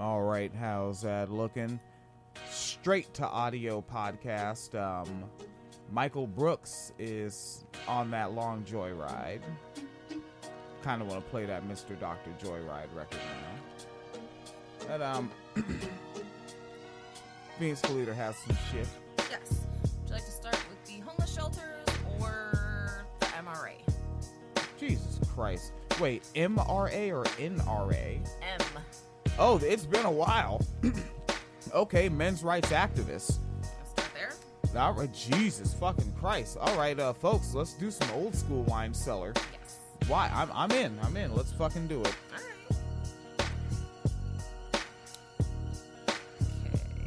All right, how's that looking? Straight to audio podcast. Um, Michael Brooks is on that long joyride. Kind of want to play that Mr. Doctor Joyride record now. But um, Phoenix Calida has some shit. Yes. Would you like to start with the homeless shelters or the MRA? Jesus Christ. Wait, MRA or NRA? M. Oh, it's been a while. okay, men's rights activists. Start there. All right, Jesus fucking Christ. All right, uh, folks, let's do some old school wine cellar. Yes. Why? I'm, I'm in. I'm in. Let's fucking do it. All right.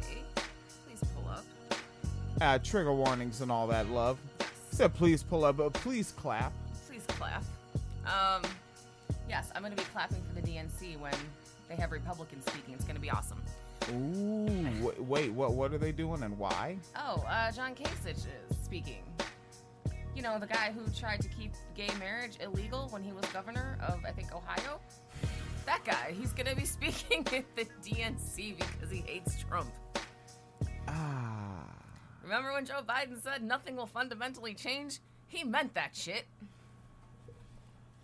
Okay. Please pull up. Uh, trigger warnings and all that love. Said please pull up, but please clap. Please clap. Um, yes, I'm going to be clapping for the DNC when they have Republicans speaking. It's going to be awesome. Ooh, wait, what? What are they doing and why? Oh, uh, John Kasich is speaking. You know, the guy who tried to keep gay marriage illegal when he was governor of, I think, Ohio? That guy. He's going to be speaking at the DNC because he hates Trump. Ah, Remember when Joe Biden said nothing will fundamentally change? He meant that shit.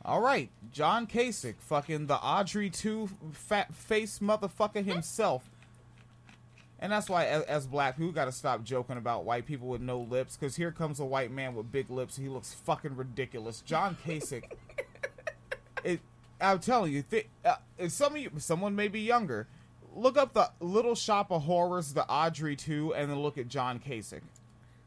All right. John Kasich, fucking the Audrey two fat face motherfucker himself. And that's why, as, as black people, we gotta stop joking about white people with no lips. Because here comes a white man with big lips. He looks fucking ridiculous. John Kasich. it, I'm telling you, th- uh, if some of you, someone may be younger, look up the Little Shop of Horrors, the Audrey two, and then look at John Kasich.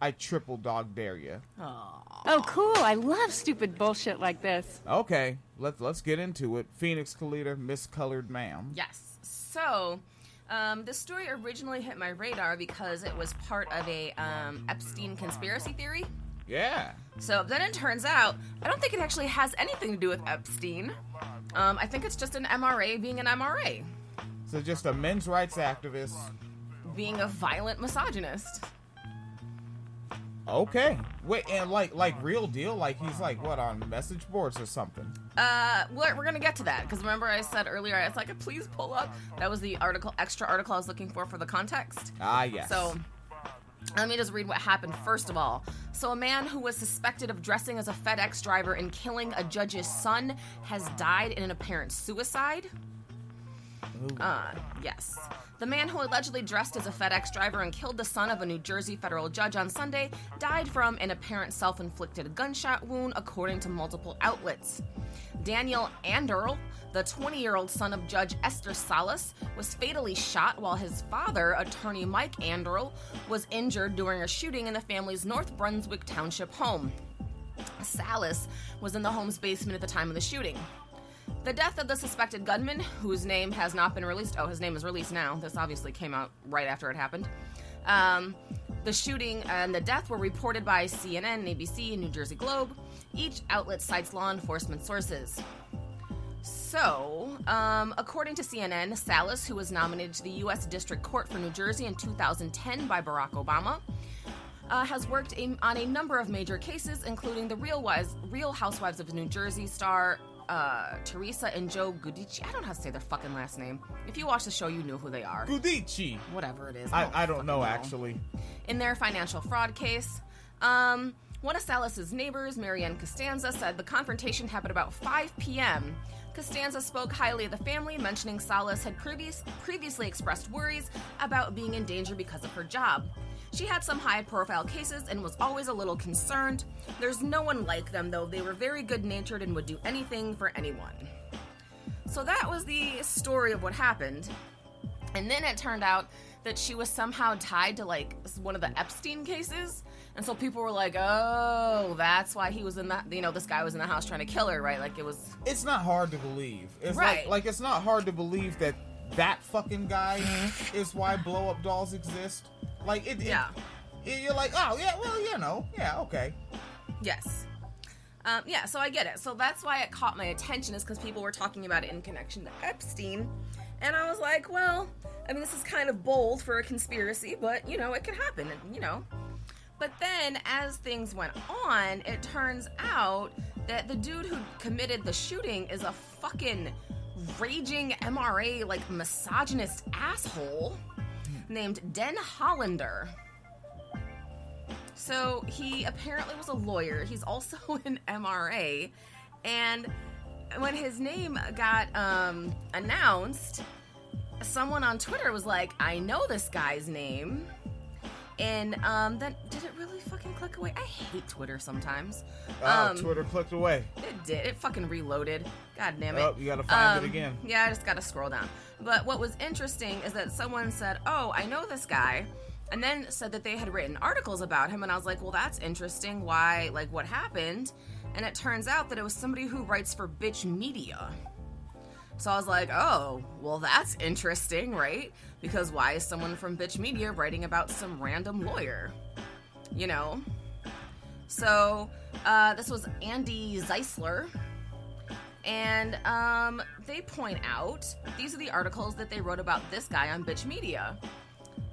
I triple dog dare you. Oh, cool. I love stupid bullshit like this. Okay, let's let's get into it. Phoenix Calida, miscolored ma'am. Yes. So, um, this story originally hit my radar because it was part of a um, Epstein conspiracy theory. Yeah. So then it turns out, I don't think it actually has anything to do with Epstein. Um, I think it's just an MRA being an MRA, So just a men's rights activist. being a violent misogynist. Okay. Wait, and like like real deal, like he's like what on message boards or something. Uh, we're, we're gonna get to that because remember I said earlier I was like, please pull up. That was the article, extra article I was looking for for the context. Ah, yes. So let me just read what happened first of all. So, a man who was suspected of dressing as a FedEx driver and killing a judge's son has died in an apparent suicide. Uh, yes. The man who allegedly dressed as a FedEx driver and killed the son of a New Jersey federal judge on Sunday died from an apparent self inflicted gunshot wound, according to multiple outlets. Daniel Anderl, the 20 year old son of Judge Esther Salas, was fatally shot while his father, attorney Mike Anderl, was injured during a shooting in the family's North Brunswick Township home. Salas was in the home's basement at the time of the shooting. The death of the suspected gunman, whose name has not been released. Oh, his name is released now. This obviously came out right after it happened. Um, the shooting and the death were reported by CNN, ABC, and New Jersey Globe. Each outlet cites law enforcement sources. So, um, according to CNN, Salas, who was nominated to the U.S. District Court for New Jersey in 2010 by Barack Obama, uh, has worked in, on a number of major cases, including the Real, Wise, Real Housewives of New Jersey star uh, Teresa and Joe Giudice. I don't know how to say their fucking last name. If you watch the show, you know who they are. Giudice. Whatever it is. I, I don't fucking know actually. in their financial fraud case. Um, one of Salas's neighbors, Marianne Costanza, said the confrontation happened about 5 p.m. Costanza spoke highly of the family, mentioning Salas had previous, previously expressed worries about being in danger because of her job. She had some high profile cases and was always a little concerned. There's no one like them, though. They were very good natured and would do anything for anyone. So that was the story of what happened. And then it turned out that she was somehow tied to like one of the Epstein cases. And so people were like, "Oh, that's why he was in that. You know, this guy was in the house trying to kill her, right? Like it was It's not hard to believe. It's Right. like like it's not hard to believe that that fucking guy is why blow up dolls exist. Like it, it- Yeah. it- you're like, oh yeah, well you know, yeah, okay. yes, um, yeah. So I get it. So that's why it caught my attention is because people were talking about it in connection to Epstein, and I was like, well, I mean, this is kind of bold for a conspiracy, but you know, it could happen, and, you know. But then, as things went on, it turns out that the dude who committed the shooting is a fucking raging MRA like misogynist asshole named Den Hollander. So he apparently was a lawyer. He's also an MRA, and when his name got um, announced, someone on Twitter was like, "I know this guy's name." And um, then did it really fucking click away? I hate Twitter sometimes. Oh, Um, Twitter clicked away. It did. It fucking reloaded. God damn it. Oh, you gotta find Um, it again. Yeah, I just gotta scroll down. But what was interesting is that someone said, "Oh, I know this guy," and then said that they had written articles about him, and I was like, "Well, that's interesting. Why? Like, what happened?" And it turns out that it was somebody who writes for Bitch Media. So I was like, "Oh, well, that's interesting, right? Because why is someone from Bitch Media writing about some random lawyer? You know?" So uh, this was Andi Zeisler and um, they point out these are the articles that they wrote about this guy on Bitch Media.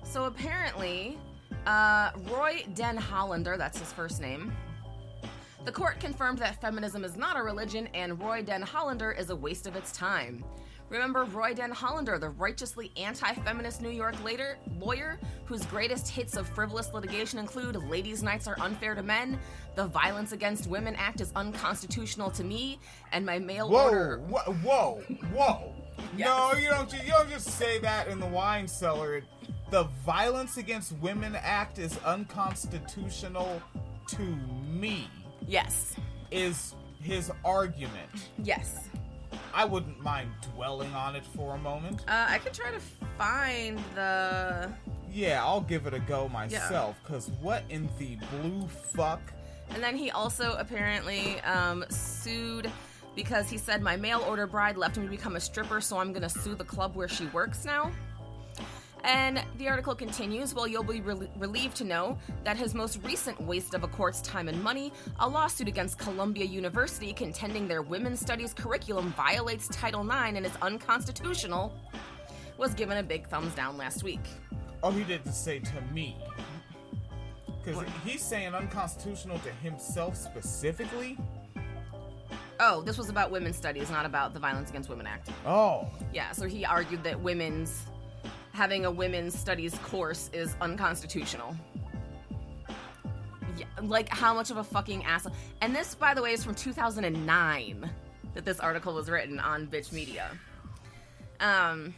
So apparently, uh, Roy Den Hollander, that's his first name. The court confirmed that feminism is not a religion and Roy Den Hollander is a waste of its time. Remember Roy Den Hollander, the righteously anti feminist New York later, lawyer whose greatest hits of frivolous litigation include Ladies' Nights Are Unfair to Men, The Violence Against Women Act is Unconstitutional to Me, and My Mail Whoa, Order. whoa, whoa, whoa! Yes. No, you don't. You don't just say that in the wine cellar. The Violence Against Women Act is unconstitutional to me. Yes. Is his argument? Yes. I wouldn't mind dwelling on it for a moment. Uh, I could try to find the. Yeah, I'll give it a go myself. Cause what in the blue fuck? And then he also apparently um, sued because he said my mail order bride left me to become a stripper, so I'm gonna sue the club where she works now. And the article continues Well, you'll be rel relieved to know that his most recent waste of a court's time and money, a lawsuit against Columbia University contending their women's studies curriculum violates Title IX and is unconstitutional, was given a big thumbs down last week. Oh, he didn't say to me. Because he's saying unconstitutional to himself specifically. Oh, this was about women's studies, not about the Violence Against Women Act. Oh, Yeah, so he argued that women's having a women's studies course is unconstitutional. Yeah, like how much of a fucking asshole. And this, by the way, is from 2009 that this article was written on Bitch Media. Um,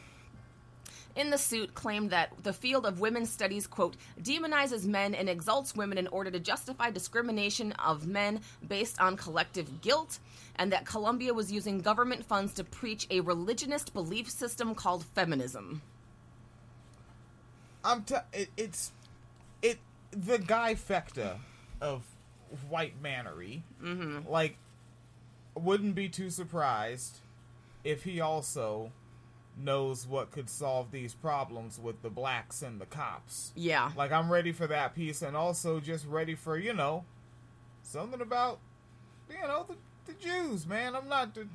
in the suit claimed that the field of women's studies, quote, demonizes men and exalts women in order to justify discrimination of men based on collective guilt, and that Columbia was using government funds to preach a religionist belief system called feminism. I'm t- it, it's it the guy Fecta of white manery. Mm-hmm. Like, wouldn't be too surprised if he also knows what could solve these problems with the blacks and the cops. Yeah. Like, I'm ready for that piece, and also just ready for you know something about you know the, the Jews, man. I'm not. The,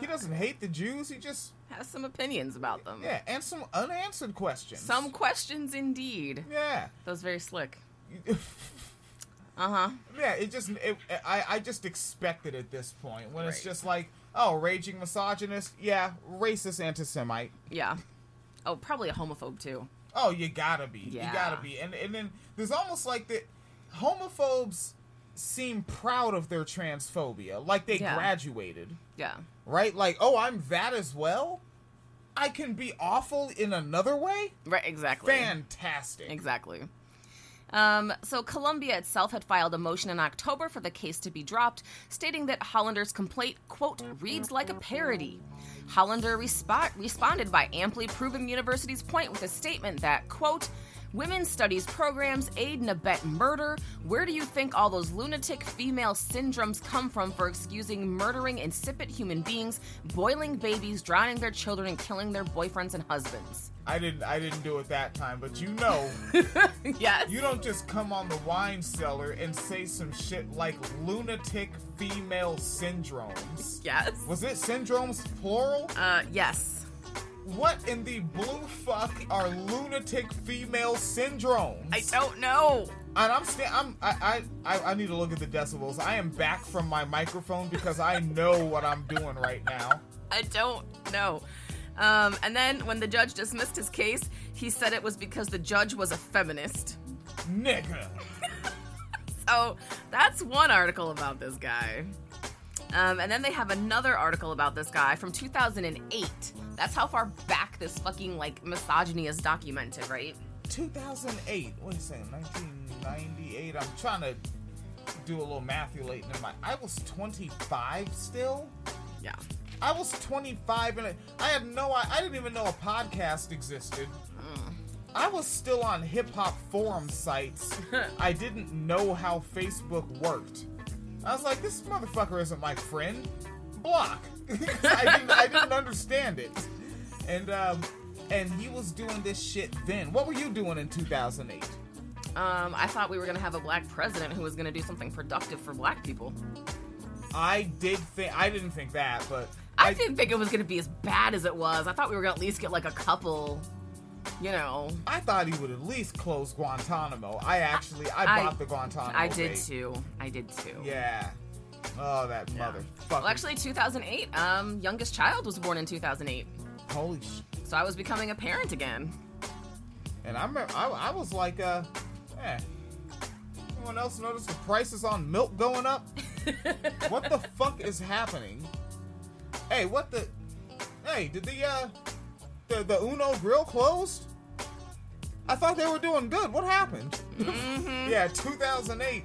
he doesn't hate the Jews. He just Has some opinions about them. yeah, and some unanswered questions. Some questions indeed. yeah. That was very slick. Uh huh. Yeah, it just it, I I just expected at this point when it's just like oh raging misogynist yeah racist anti-Semite Yeah. Oh, probably a homophobe too. oh you gotta be you gotta be and and then there's almost like that homophobes seem proud of their transphobia like they Yeah. graduated Yeah. right like oh I'm that as well I can be awful in another way Right. Exactly. fantastic Exactly. Um, so Columbia itself had filed a motion in October for the case to be dropped, stating that Hollander's complaint, quote, reads like a parody. Hollander respo- responded by amply proving the university's point with a statement that, quote, Women's studies programs aid and abet murder. Where do you think all those lunatic female syndromes come from for excusing murdering insipid human beings, boiling babies, drowning their children, and killing their boyfriends and husbands? I didn't I didn't do it that time but you know yes. You don't just come on the wine cellar and say some shit like lunatic female syndromes. yes. Was it syndromes plural? Uh, yes. What in the blue fuck are lunatic female syndromes? I don't know. and I'm sta- I'm I, I I need to look at the decibels. I am back from my microphone because I know what I'm doing right now. I don't know. Um, and then when the judge dismissed his case, he said it was because the judge was a feminist. Nigga. So that's one article about this guy. Um, and then they have another article about this guy from 2008. That's how far back this fucking like misogyny is documented, right? 2008. Wait a second. 1998. I'm trying to do a little mathulating in my. I was 25 still. Yeah. I was 25 and I had no. I, I didn't even know a podcast existed. Hmm. I was still on hip hop forum sites. I didn't know how Facebook worked. I was like, this motherfucker isn't my friend. Block. I, didn't, I didn't understand it. And um, and he was doing this shit then. What were you doing in 2008? Um, I thought we were gonna have a black president who was gonna do something productive for black people. I did think I didn't think that, but I, didn't think it was gonna be as bad as it was. I thought we were gonna at least get like a couple, you know. I thought he would at least close Guantanamo. I actually I, I- bought the Guantanamo. I did bait. too. I did too. Yeah. Oh, that motherfucker. Well, actually, 2008. Um, youngest child was born in 2008, holy sh. so I was becoming a parent again. And I remember I, I was like, uh, eh. Anyone else notice the prices on milk going up? what the fuck is happening? Hey, what the? Hey, did the uh, the the Uno grill closed? I thought they were doing good. What happened? yeah, 2008.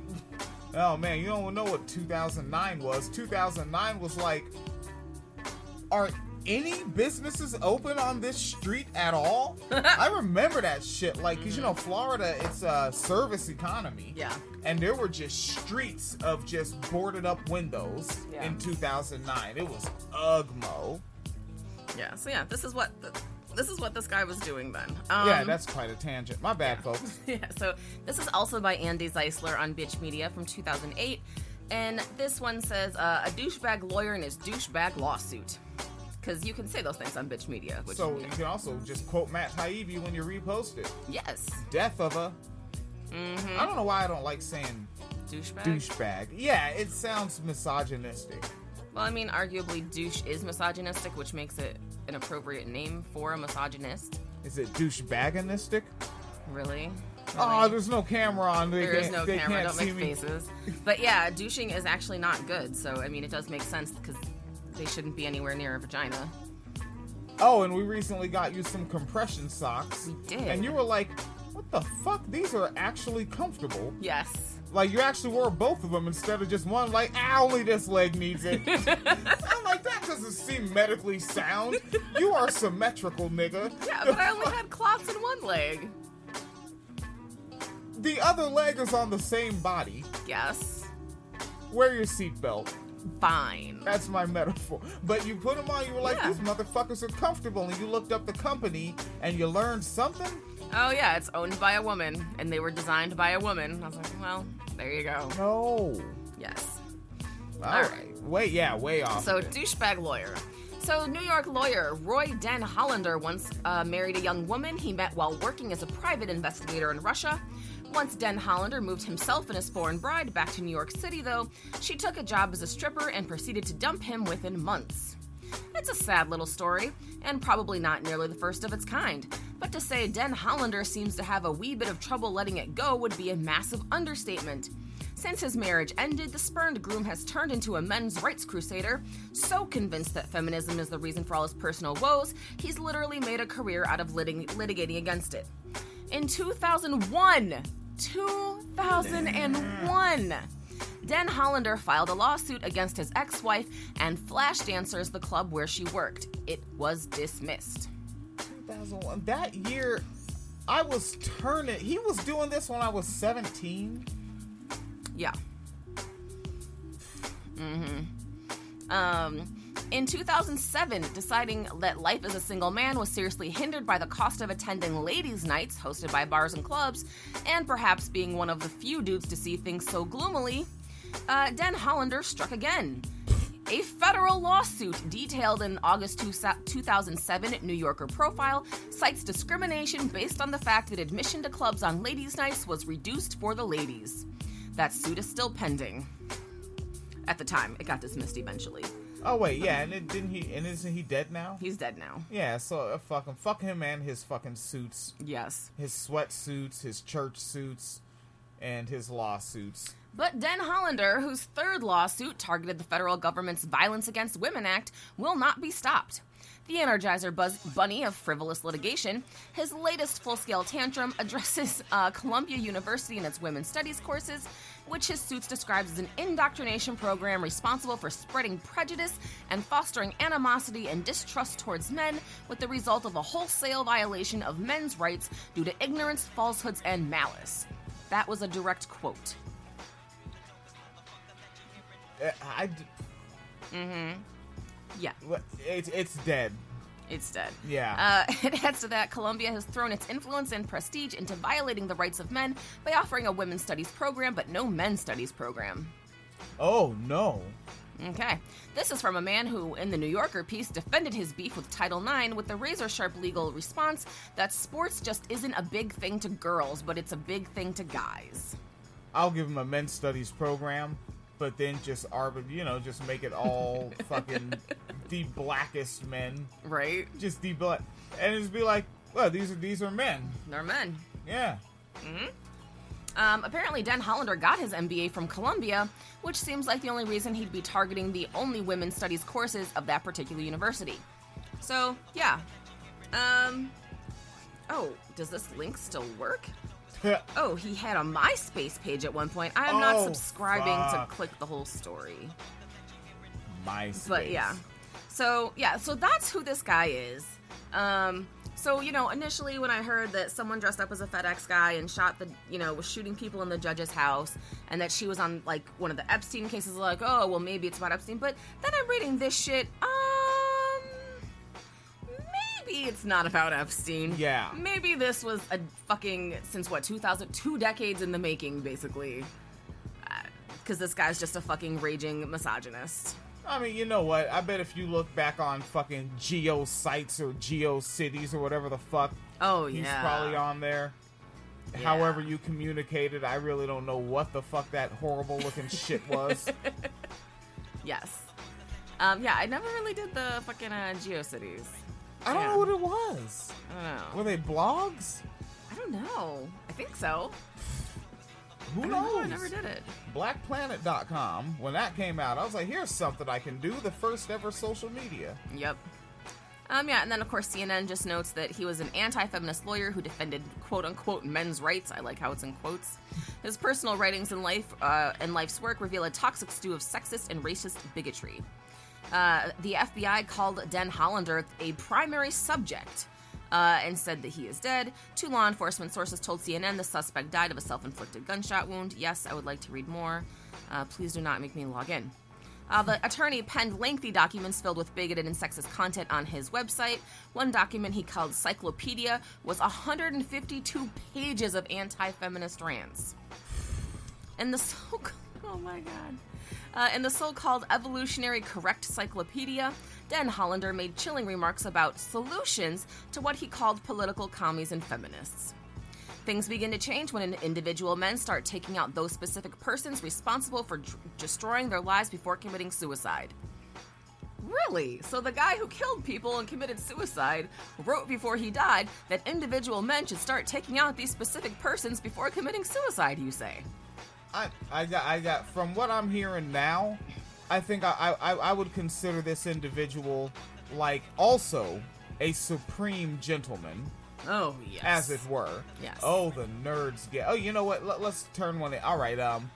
Oh man, you don't know what 2009 was. 2009 was like, are any businesses open on this street at all? I remember that shit. Like, cause you know, mm-hmm. Florida, it's a service economy. Yeah. And there were just streets of just boarded up windows Yeah. in 2009. It was ugmo. Yeah. So yeah, this is what this is what this guy was doing then. Um, yeah, that's quite a tangent. My bad, folks. yeah. So this is also by Andi Zeisler on Bitch Media from 2008, and this one says uh, a douchebag lawyer in his douchebag lawsuit. Because you can say those things on Bitch Media. Which, So you you can also just quote Matt Taibbi when you repost it. yes, Death of a. Mm-hmm. I don't know why I don't like saying douchebag. douchebag. Yeah, it sounds misogynistic. Well, I mean, arguably, douche is misogynistic, which makes it an appropriate name for a misogynist. Is it douchebaganistic? Really? Oh, there's no camera on. They There is no camera. Don't make faces. But yeah, douching is actually not good. So I mean, it does make sense because they shouldn't be anywhere near a vagina. Oh, and we recently got you some compression socks. We did. And you were like, "What the fuck? These are actually comfortable." Yes. Like you actually wore both of them instead of just one. Like, ah, only this leg needs it. I'm like, that doesn't seem medically sound. You are symmetrical, nigga. Yeah, but I only had clots in one leg. The other leg is on the same body. Yes. Wear your seatbelt. Fine. That's my metaphor. But you put them on, you were like, Yeah. these motherfuckers are comfortable. And you looked up the company and you learned something? Oh yeah, it's owned by a woman, and they were designed by a woman. I was like, well, there you go. No. Yes. All All right. right. Way, yeah, way off. So, douchebag lawyer. So, New York lawyer Roy Den Hollander once uh, married a young woman he met while working as a private investigator in Russia. Once Den Hollander moved himself and his foreign bride back to New York City, though, she took a job as a stripper and proceeded to dump him within months. It's a sad little story, and probably not nearly the first of its kind. But to say Den Hollander seems to have a wee bit of trouble letting it go would be a massive understatement. Since his marriage ended, the spurned groom has turned into a men's rights crusader, so convinced that feminism is the reason for all his personal woes, he's literally made a career out of litig- litigating against it. In 2001, 2001, Den Hollander filed a lawsuit against his ex wife and Flashdance, the club where she worked. It was dismissed. 2001. That year, I was turning. He was doing this when I was 17. Yeah. Mm-hmm. Um, in 2007, deciding that life as a single man was seriously hindered by the cost of attending ladies' nights hosted by bars and clubs, and perhaps being one of the few dudes to see things so gloomily, uh, Den Hollander struck again. A federal lawsuit detailed in August 2 2007 New Yorker profile cites discrimination based on the fact that admission to clubs on ladies' nights was reduced for the ladies. That suit is still pending. At the time, it got dismissed eventually. Oh wait, yeah, and it, didn't he? And isn't he dead now? He's dead now. Yeah, so uh, fuck him, fuck him, and his fucking suits, Yes. his sweatsuits, his church suits, and his lawsuits. But Den Hollander, whose third lawsuit targeted the federal government's Violence Against Women Act, will not be stopped. The Energizer Buzz Bunny of frivolous litigation, his latest full scale tantrum addresses uh, Columbia University and its women's studies courses, which his suits describes as an indoctrination program responsible for spreading prejudice and fostering animosity and distrust towards men, with the result of a wholesale violation of men's rights due to ignorance, falsehoods, and malice. That was a direct quote. Uh, I, d- Yeah, it's it's dead. it's dead. Yeah. Uh, it adds to that Columbia has thrown its influence and prestige into violating the rights of men by offering a women's studies program, but no men's studies program. Oh no. Okay. This is from a man who, in the New Yorker piece, defended his beef with Title IX with the razor sharp legal response that sports just isn't a big thing to girls, but it's a big thing to guys. I'll give him a men's studies program, but then just arbit, you know, just make it all fucking the blackest men, Right? just the black, and just be like, well, these are these are men. They're men. Yeah. Um, apparently, Dan Hollander got his MBA from Columbia, which seems like the only reason he'd be targeting the only women's studies courses of that particular university. So, yeah. Um. Oh, does this link still work? Oh, he had a MySpace page at one point. I am not Oh, subscribing fuck. to click the whole story. MySpace. But yeah. So yeah, so that's who this guy is. Um so you know, initially when I heard that someone dressed up as a FedEx guy and shot the, you know, was shooting people in the judge's house, and that she was on like one of the Epstein cases, like, oh, well, maybe it's about Epstein. But then I'm reading this shit. Um, it's not about Epstein. Yeah. Maybe this was a fucking since what 2000, two decades in the making, basically. Because this guy's just a fucking raging misogynist. I mean, you know what? I bet if you look back on fucking Geo sites or Geo cities or whatever the fuck, Oh he's yeah. probably on there. Yeah. However you communicated, I really don't know what the fuck that horrible looking shit was. Yes. Um, yeah, I never really did the fucking uh, GeoCities. I don't Yeah. know what it was. I don't know. Were they blogs? I don't know. I think so. Who I knows? know. I never did it. BlackPlanet.com, when that came out, I was like, here's something I can do, the first ever social media. Yep. Um, yeah, and then of course CNN just notes that he was an anti-feminist lawyer who defended "quote-unquote" men's rights. I like how it's in quotes. His personal writings and life uh, and life's work reveal a toxic stew of sexist and racist bigotry. Uh, the FBI called Den Hollander a primary subject uh, and said that he is dead. Two law enforcement sources told CNN the suspect died of a self-inflicted gunshot wound. Yes, I would like to read more. Uh, please do not make me log in. Uh, the attorney penned lengthy documents filled with bigoted and sexist content on his website. One document he called Cyclopedia was 152 pages of anti feminist rants. And the so oh my god. Uh, in the so-called evolutionary correct cyclopedia, Den Hollander made chilling remarks about solutions to what he called political commies and feminists. Things begin to change when individual men start taking out those specific persons responsible for d- destroying their lives before committing suicide. Really? So the guy who killed people and committed suicide wrote before he died that individual men should start taking out these specific persons before committing suicide, you say? I, I got, I got. From what I'm hearing now, I think I, I, I would consider this individual like also a supreme gentleman, Oh, yes. as it were. Yes. Oh, the nerds get. Oh, you know what? Let, us turn one. In. All right. Um,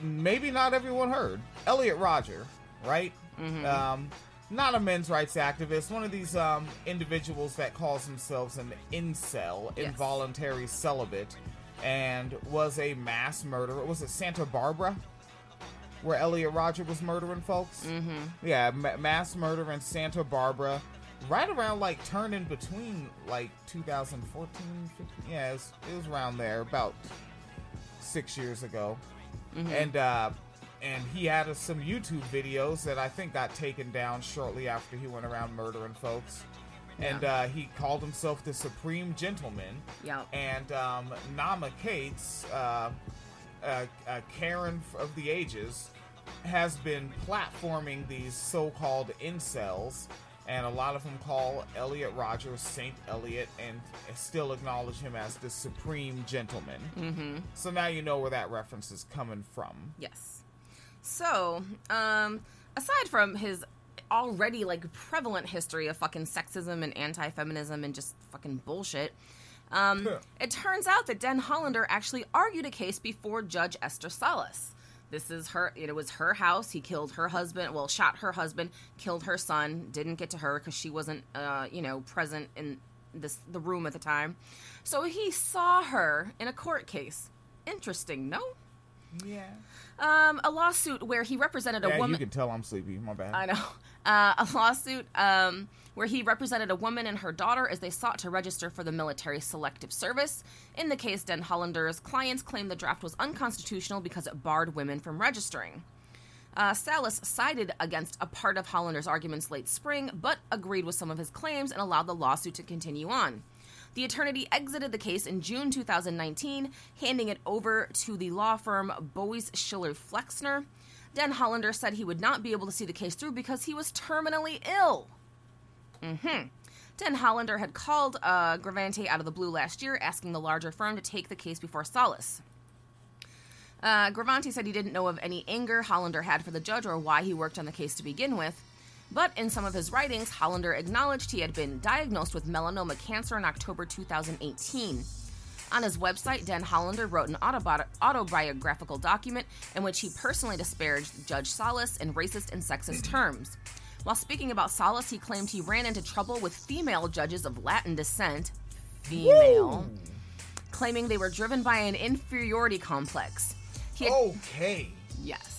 maybe not everyone heard Elliot Rodger, right? Mm-hmm. Um, not a men's rights activist. One of these um individuals that calls themselves an incel, Yes. involuntary celibate, and was a mass murderer. Was it Santa Barbara? Where Elliot Rodger was murdering folks? Mm-hmm. Yeah, ma- mass murder in Santa Barbara. Right around like turned in between like 2014, 15. Yeah, it was, it was around there, about six years ago. And uh, and he had uh, some YouTube videos that I think got taken down shortly after he went around murdering folks. And Yeah. uh, he called himself the Supreme Gentleman. Yep. And um, Nama Cates, uh, uh, uh, Karen of the ages, has been platforming these so-called incels, and a lot of them call Elliot Rodgers Saint Elliot and still acknowledge him as the supreme gentleman. Mm-hmm. So now you know where that reference is coming from. Yes. So, um, aside from his already like prevalent history of fucking sexism and anti-feminism and just fucking bullshit, um, Huh. it turns out that Den Hollander actually argued a case before Judge Esther Salas. This is her. It was her house. He killed her husband. Well, shot her husband, killed her son. Didn't get to her because she wasn't, uh, you know, present in this the room at the time. So he saw her in a court case. Interesting, no? Yeah. Um, a lawsuit where he represented a woman. you can tell I'm sleepy. My bad. I know. Uh, a lawsuit um, where he represented a woman and her daughter as they sought to register for the military selective service. In the case, Den Hollander's clients claimed the draft was unconstitutional because it barred women from registering. Uh, Salas sided against a part of Hollander's arguments late spring, but agreed with some of his claims and allowed the lawsuit to continue on. The attorney exited the case in June 2019, handing it over to the law firm Boies Schiller Flexner. Den Hollander said he would not be able to see the case through because he was terminally ill. hmm Den Hollander had called uh, Gravante out of the blue last year, asking the larger firm to take the case before Salas. Uh, Gravante said he didn't know of any anger Hollander had for the judge or why he worked on the case to begin with. But in some of his writings, Hollander acknowledged he had been diagnosed with melanoma cancer in October 2018. On his website, Dan Hollander wrote an autobiographical document in which he personally disparaged Judge Salas in racist and sexist mm-hmm. terms. While speaking about Salas, he claimed he ran into trouble with female judges of Latin descent, female, claiming they were driven by an inferiority complex. Had- Okay. Yes.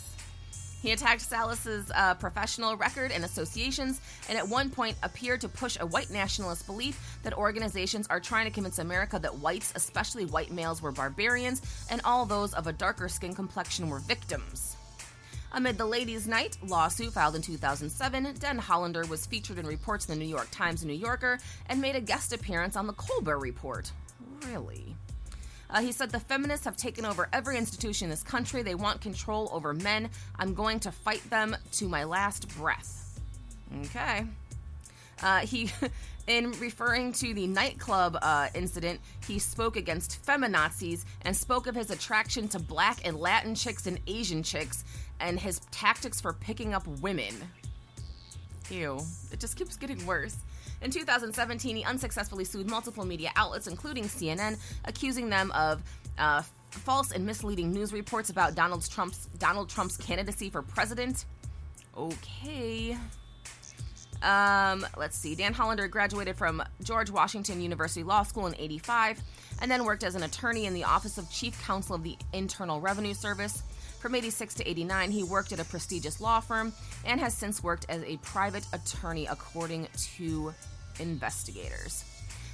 He attacked Salas's uh, professional record and associations, and at one point appeared to push a white nationalist belief that organizations are trying to convince America that whites, especially white males, were barbarians, and all those of a darker skin complexion were victims. Amid the Ladies' Night lawsuit filed in 2007, Den Hollander was featured in reports in the New York Times and New Yorker and made a guest appearance on the Colbert Report. Really? Uh, he said the feminists have taken over every institution in this country. They want control over men. I'm going to fight them to my last breath. Okay. Uh, he, in referring to the nightclub uh, incident, he spoke against feminazis and spoke of his attraction to black and Latin chicks and Asian chicks and his tactics for picking up women. Ew. It just keeps getting worse. In 2017, he unsuccessfully sued multiple media outlets, including CNN, accusing them of uh, false and misleading news reports about Donald Trump's Donald Trump's candidacy for president. Okay. Um, let's see. Dan Hollander graduated from George Washington University Law School in 85 and then worked as an attorney in the Office of Chief Counsel of the Internal Revenue Service. From 86 to 89, he worked at a prestigious law firm and has since worked as a private attorney, according to investigators.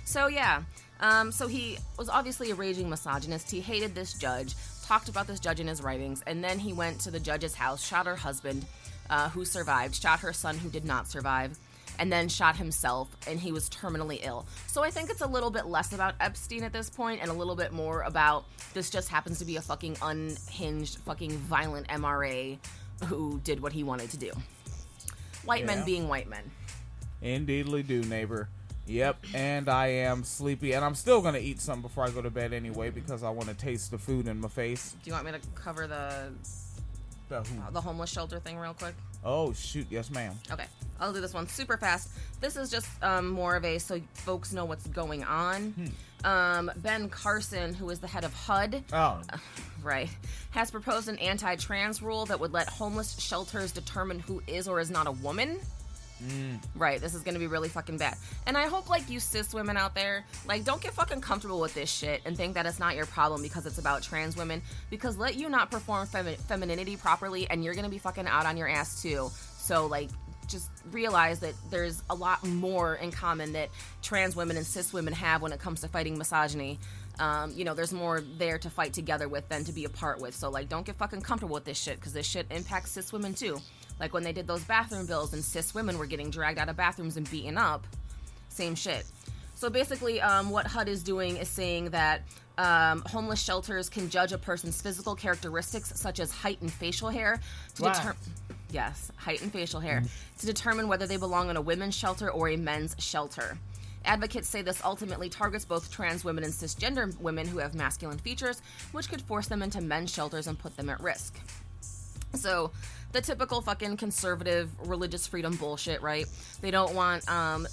So, yeah, um, so he was obviously a raging misogynist. He hated this judge, talked about this judge in his writings, and then he went to the judge's house, shot her husband, uh, who survived, shot her son, who did not survive, and then shot himself, and he was terminally ill. So I think it's a little bit less about Epstein at this point, and a little bit more about this just happens to be a fucking unhinged, fucking violent MRA who did what he wanted to do. White men being white men. Indeedly do, neighbor. Yep, and I am sleepy, and I'm still gonna eat some before I go to bed anyway because I want to taste the food in my face. Do you want me to cover the The who- the homeless shelter thing real quick? Oh shoot, yes, ma'am. Okay, I'll do this one super fast. This is just um, more of a so folks know what's going on. Um, ben Carson, who is the head of HUD, Oh, right, has proposed an anti-trans rule that would let homeless shelters determine who is or is not a woman. Right, this is gonna be really fucking bad. And I hope, like, you cis women out there, like, don't get fucking comfortable with this shit and think that it's not your problem because it's about trans women. Because let you not perform femi- femininity properly and you're gonna be fucking out on your ass too. So, like, just realize that there's a lot more in common that trans women and cis women have when it comes to fighting misogyny. Um, you know, there's more there to fight together with than to be apart with. So, like, don't get fucking comfortable with this shit because this shit impacts cis women too. Like when they did those bathroom bills and cis women were getting dragged out of bathrooms and beaten up. Same shit. So basically, um, what HUD is doing is saying that um, homeless shelters can judge a person's physical characteristics, such as height and facial hair, to Wow. determine. Yes, height and facial hair, to determine whether they belong in a women's shelter or a men's shelter. Advocates say this ultimately targets both trans women and cisgender women who have masculine features, which could force them into men's shelters and put them at risk. So, the typical fucking conservative religious freedom bullshit, right? They don't want um,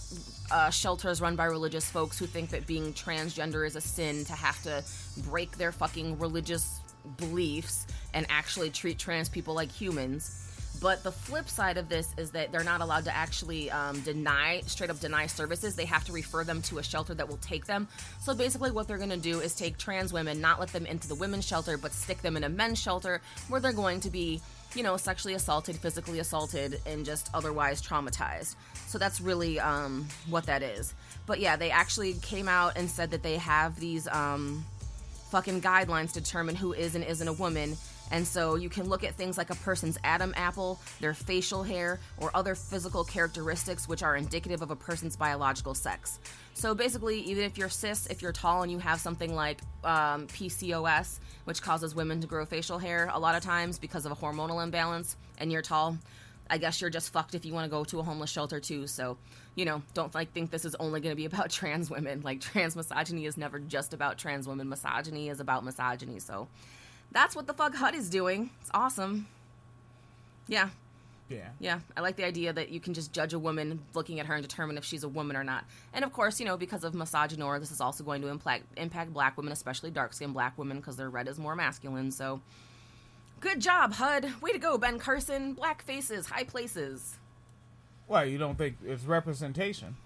uh, shelters run by religious folks who think that being transgender is a sin to have to break their fucking religious beliefs and actually treat trans people like humans. But the flip side of this is that they're not allowed to actually um, deny, straight up deny services. They have to refer them to a shelter that will take them. So basically, what they're going to do is take trans women, not let them into the women's shelter, but stick them in a men's shelter where they're going to be, you know, sexually assaulted, physically assaulted, and just otherwise traumatized. So that's really um, what that is. But yeah, they actually came out and said that they have these um, fucking guidelines to determine who is and isn't a woman. And so you can look at things like a person's Adam apple, their facial hair, or other physical characteristics which are indicative of a person's biological sex. So basically, even if you're cis, if you're tall and you have something like um, PCOS, which causes women to grow facial hair a lot of times because of a hormonal imbalance, and you're tall, I guess you're just fucked if you want to go to a homeless shelter too. So, you know, don't like think this is only going to be about trans women. Like trans misogyny is never just about trans women. Misogyny is about misogyny. So, that's what the fuck HUD is doing. It's awesome. Yeah, Yeah. yeah. I like the idea that you can just judge a woman looking at her and determine if she's a woman or not. And of course, you know, because of misogynoir, this is also going to impact impact black women, especially dark skinned black women, because their red is more masculine. So, good job, HUD. Way to go, Ben Carson. Black faces, high places. Why you don't think it's representation?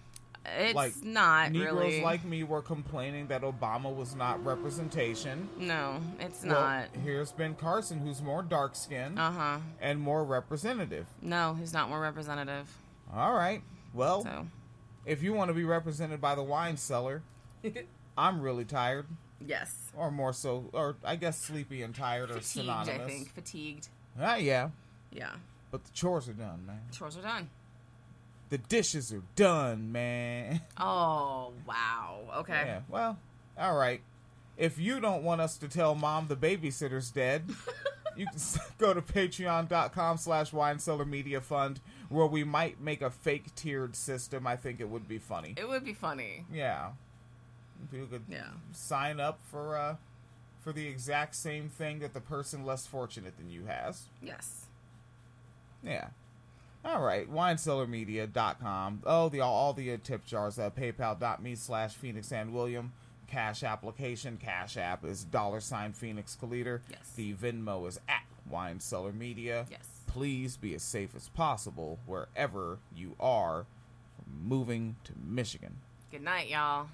It's like not Negroes really. like me were complaining that Obama was not representation. no, it's Well, not. here's Ben Carson, who's more dark skinned Uh huh. and more representative. No, he's not more representative. All right. Well, So, if you want to be represented by the wine cellar, I'm really tired, yes. or more so, or I guess sleepy and tired are synonymous. I think. Fatigued. Ah, yeah, Yeah. but the chores are done, man. Chores are done. The dishes are done, man. Oh, wow. Okay. Yeah. Well, all right. If you don't want us to tell mom the babysitter's dead, you can go to patreon.com slash wine cellar media fund where we might make a fake tiered system. I think it would be funny. It would be funny. Yeah. You could Yeah. sign up for uh for the exact same thing that the person less fortunate than you has. Yes. Yeah. All right, winecellarmedia.com. Oh, the all, all the uh, tip jars. at PayPal.me slash Phoenix and William. Cash application. Cash app is dollar sign Phoenix Calida. Yes. The Venmo is at Wine Cellar Media. Yes. Please be as safe as possible wherever you are moving to Michigan. Good night, y'all.